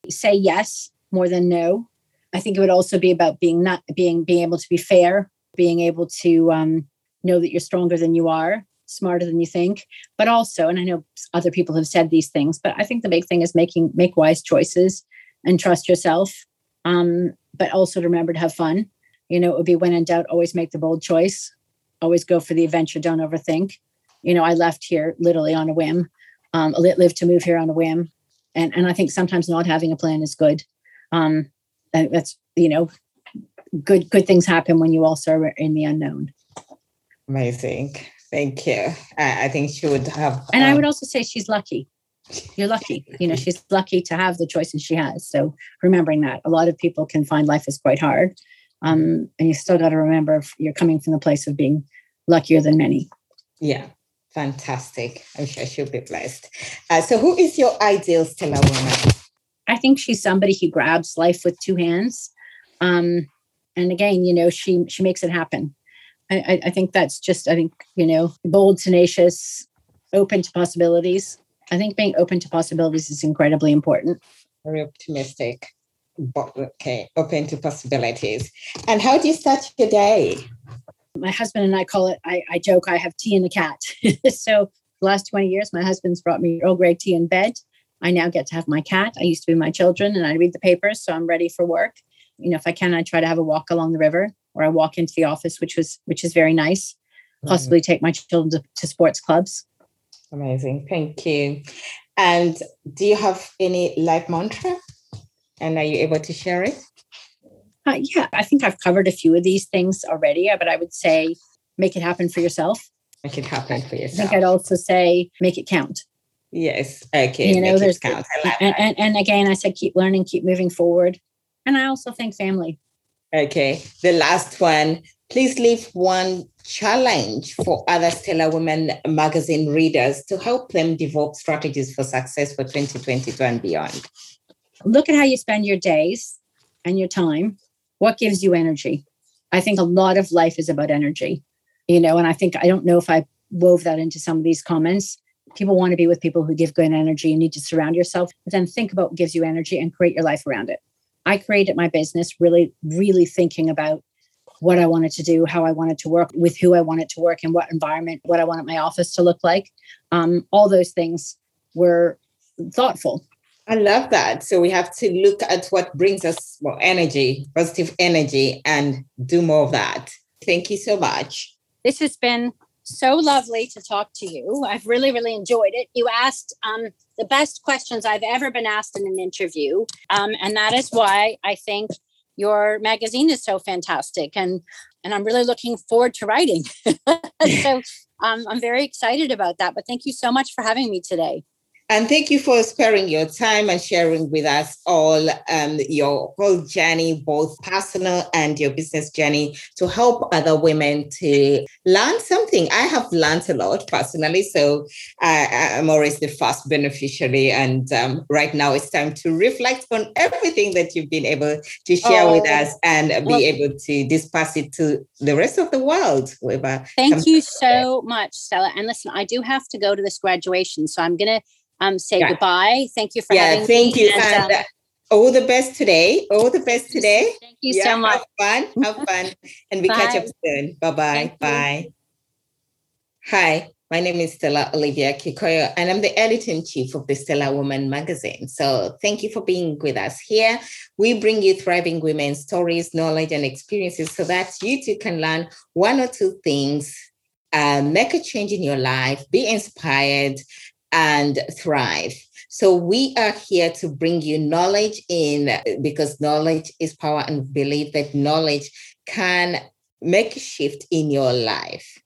say yes more than no. I think it would also be about being not being being able to be fair being able to um, know that you're stronger than you are, smarter than you think, but also, and I know other people have said these things, but I think the big thing is making make wise choices and trust yourself. Um, but also to remember to have fun. You know, it would be when in doubt, always make the bold choice. Always go for the adventure. Don't overthink. You know, I left here literally on a whim. Um, lived to move here on a whim, and and I think sometimes not having a plan is good. Um, that's you know good good things happen when you also are in the unknown. Amazing. Thank you. I, I think she would have. And um, I would also say she's lucky. You're lucky. You know, she's lucky to have the choices she has. So remembering that, a lot of people can find life is quite hard. Um, and you still got to remember you're coming from the place of being luckier than many. Yeah, fantastic. I'm sure she'll be blessed. Uh, so, who is your ideal stellar woman? I think she's somebody who grabs life with two hands. Um, and again you know she she makes it happen. I, I think that's just i think you know bold tenacious open to possibilities. I think being open to possibilities is incredibly important. Very optimistic but okay open to possibilities. And how do you start your day? My husband and i call it i, I joke i have tea and a cat. So the last 20 years my husband's brought me earl grey tea in bed. I now get to have my cat. I used to be my children and i read the papers so i'm ready for work you know if i can i try to have a walk along the river or i walk into the office which was which is very nice. Possibly mm-hmm. take my children to, to sports clubs. Amazing. Thank you. And do you have any life mantra? And are you able to share it? Uh, yeah i think i've covered a few of these things already but i would say make it happen for yourself. Make it happen for yourself i think i'd also say make it count. Yes. Okay you know there's count. And, and, and again i said keep learning keep moving forward and I also think family. Okay. The last one. Please leave one challenge for other Stellar Women magazine readers to help them develop strategies for success for 2022 and beyond. Look at how you spend your days and your time. What gives you energy? I think a lot of life is about energy, you know, and I think I don't know if I wove that into some of these comments. People want to be with people who give good energy. You need to surround yourself, but then think about what gives you energy and create your life around it. I created my business really, really thinking about what I wanted to do, how I wanted to work, with who I wanted to work, in what environment, what I wanted my office to look like. Um, all those things were thoughtful. I love that. So we have to look at what brings us more energy, positive energy, and do more of that. Thank you so much. This has been so lovely to talk to you. I've really, really enjoyed it. You asked um, the best questions I've ever been asked in an interview. Um, and that is why I think your magazine is so fantastic. And, and I'm really looking forward to writing. so um, I'm very excited about that. But thank you so much for having me today. And thank you for sparing your time and sharing with us all um, your whole journey, both personal and your business journey, to help other women to learn something. I have learned a lot personally, so I, am always the first beneficiary. And um, right now, it's time to reflect on everything that you've been able to share oh, with us and well, be able to disperse it to the rest of the world. Whoever Thank you so much, Stella. And listen, I do have to go to this graduation, so I'm going to um, say yeah. goodbye. Thank you for yeah, having thank me. you. And, um, all the best today. All the best today. Thank you yeah, so much. Have fun. Have fun. And we catch up soon. Bye-bye. Bye. Hi, my name is Stella Olivia Kikoyo, and I'm the editor in chief of the Stellar Woman magazine. So thank you for being with us here. We bring you thriving women stories, knowledge, and experiences so that you too can learn one or two things, uh, make a change in your life, be inspired, and thrive. So we are here to bring you knowledge in because knowledge is power and believe that knowledge can make a shift in your life.